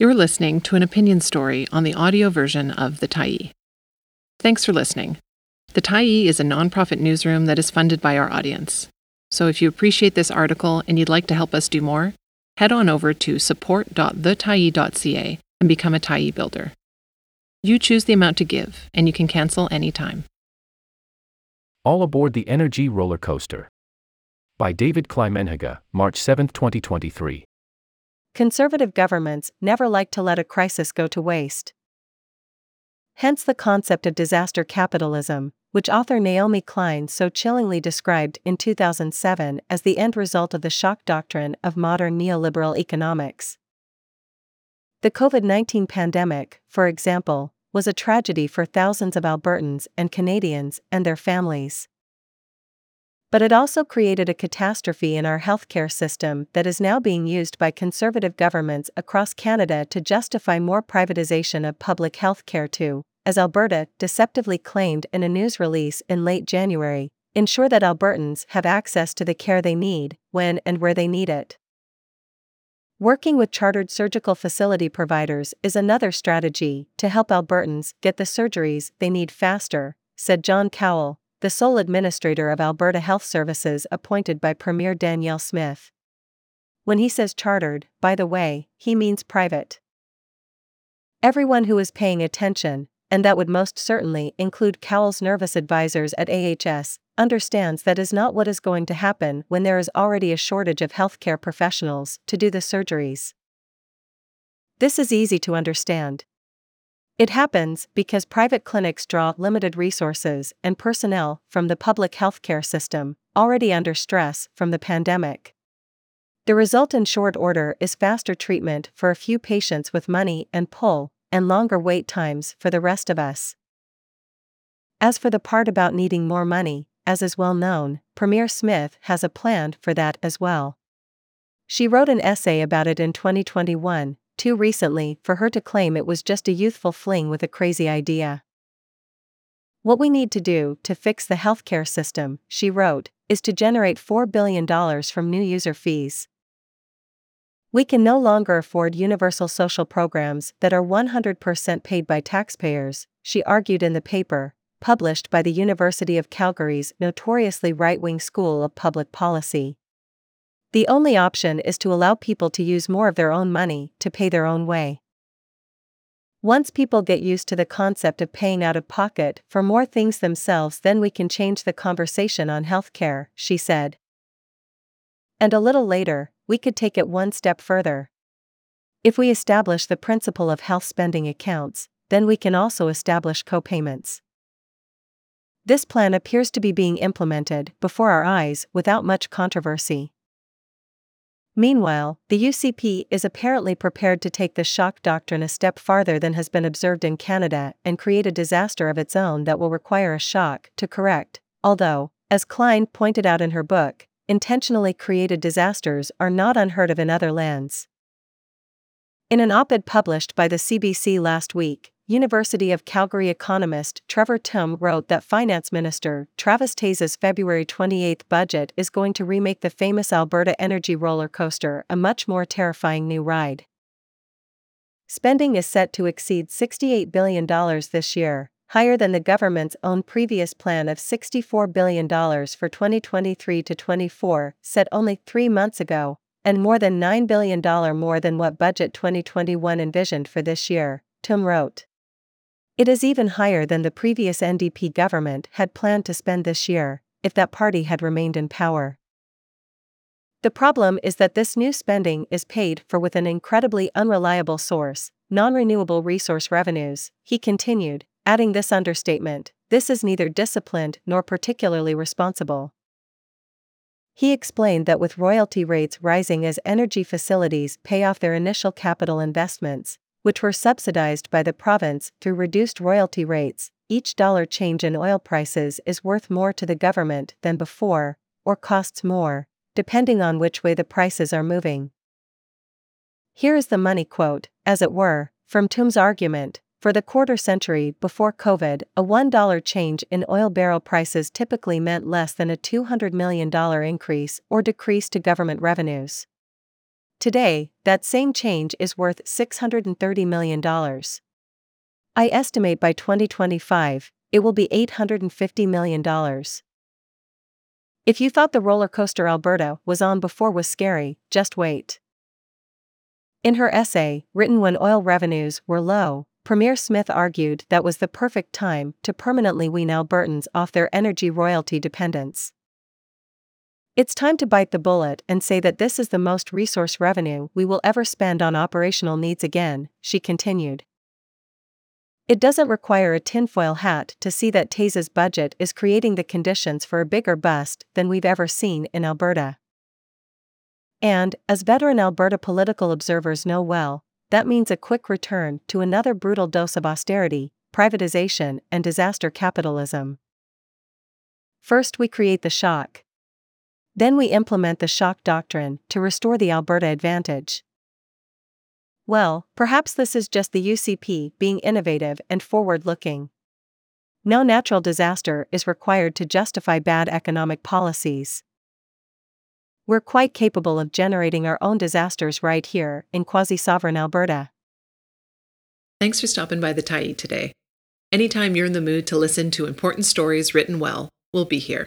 You're listening to an opinion story on the audio version of The Tyee. Thanks for listening. The Tyee is a nonprofit newsroom that is funded by our audience. So if you appreciate this article and you'd like to help us do more, head on over to support.thetyee.ca and become a Tyee builder. You choose the amount to give, and you can cancel anytime. All Aboard the Energy Roller Coaster. By David Climenhaga, March 7, 2023. Conservative governments never like to let a crisis go to waste. Hence the concept of disaster capitalism, which author Naomi Klein so chillingly described in 2007 as the end result of the shock doctrine of modern neoliberal economics. The COVID 19 pandemic, for example, was a tragedy for thousands of Albertans and Canadians and their families. But it also created a catastrophe in our healthcare system that is now being used by conservative governments across Canada to justify more privatization of public healthcare to, as Alberta deceptively claimed in a news release in late January, ensure that Albertans have access to the care they need, when and where they need it. Working with chartered surgical facility providers is another strategy to help Albertans get the surgeries they need faster, said John Cowell, the sole administrator of Alberta Health Services appointed by Premier Danielle Smith. When he says chartered, by the way, he means private. Everyone who is paying attention, and that would most certainly include Cowell's nervous advisors at AHS, understands that is not what is going to happen when there is already a shortage of healthcare professionals to do the surgeries. This is easy to understand. It happens because private clinics draw limited resources and personnel from the public healthcare system, already under stress from the pandemic. The result in short order is faster treatment for a few patients with money and pull, and longer wait times for the rest of us. As for the part about needing more money, as is well known, Premier Smith has a plan for that as well. She wrote an essay about it in 2021, too recently for her to claim it was just a youthful fling with a crazy idea. What we need to do to fix the healthcare system, she wrote, is to generate $4 billion from new user fees. We can no longer afford universal social programs that are 100% paid by taxpayers, she argued in the paper, published by the University of Calgary's notoriously right wing School of Public Policy. The only option is to allow people to use more of their own money to pay their own way. Once people get used to the concept of paying out of pocket for more things themselves, then we can change the conversation on healthcare, she said. And a little later, we could take it one step further. If we establish the principle of health spending accounts, then we can also establish co-payments. This plan appears to be being implemented before our eyes without much controversy. Meanwhile, the UCP is apparently prepared to take the shock doctrine a step farther than has been observed in Canada and create a disaster of its own that will require a shock to correct, although, as Klein pointed out in her book, intentionally created disasters are not unheard of in other lands. In an op ed published by the CBC last week, University of Calgary economist Trevor Tombe wrote that Finance Minister Travis Toews's February 28 budget is going to remake the famous Alberta energy roller coaster a much more terrifying new ride. Spending is set to exceed $68 billion this year, higher than the government's own previous plan of $64 billion for 2023 to 24, set only three months ago, and more than $9 billion more than what Budget 2021 envisioned for this year, Tombe wrote. It is even higher than the previous NDP government had planned to spend this year, if that party had remained in power. The problem is that this new spending is paid for with an incredibly unreliable source, non renewable resource revenues, he continued, adding this understatement this is neither disciplined nor particularly responsible. He explained that with royalty rates rising as energy facilities pay off their initial capital investments, which were subsidized by the province through reduced royalty rates, each dollar change in oil prices is worth more to the government than before, or costs more, depending on which way the prices are moving. Here is the money quote, as it were, from Tombe's argument. For the quarter century before COVID, a $1 change in oil barrel prices typically meant less than a $200 million increase or decrease to government revenues. Today, that same change is worth $630 million. I estimate by 2025, it will be $850 million. If you thought the roller coaster Alberta was on before was scary, just wait. In her essay, written when oil revenues were low, Premier Smith argued that was the perfect time to permanently wean Albertans off their energy royalty dependence. It's time to bite the bullet and say that this is the most resource revenue we will ever spend on operational needs again, she continued. It doesn't require a tinfoil hat to see that Toews's budget is creating the conditions for a bigger bust than we've ever seen in Alberta. And, as veteran Alberta political observers know well, that means a quick return to another brutal dose of austerity, privatization, and disaster capitalism. First, we create the shock. Then we implement the shock doctrine to restore the Alberta advantage. Well, perhaps this is just the UCP being innovative and forward looking. No natural disaster is required to justify bad economic policies. We're quite capable of generating our own disasters right here in quasi sovereign Alberta. Thanks for stopping by the Tyee today. Anytime you're in the mood to listen to important stories written well, we'll be here.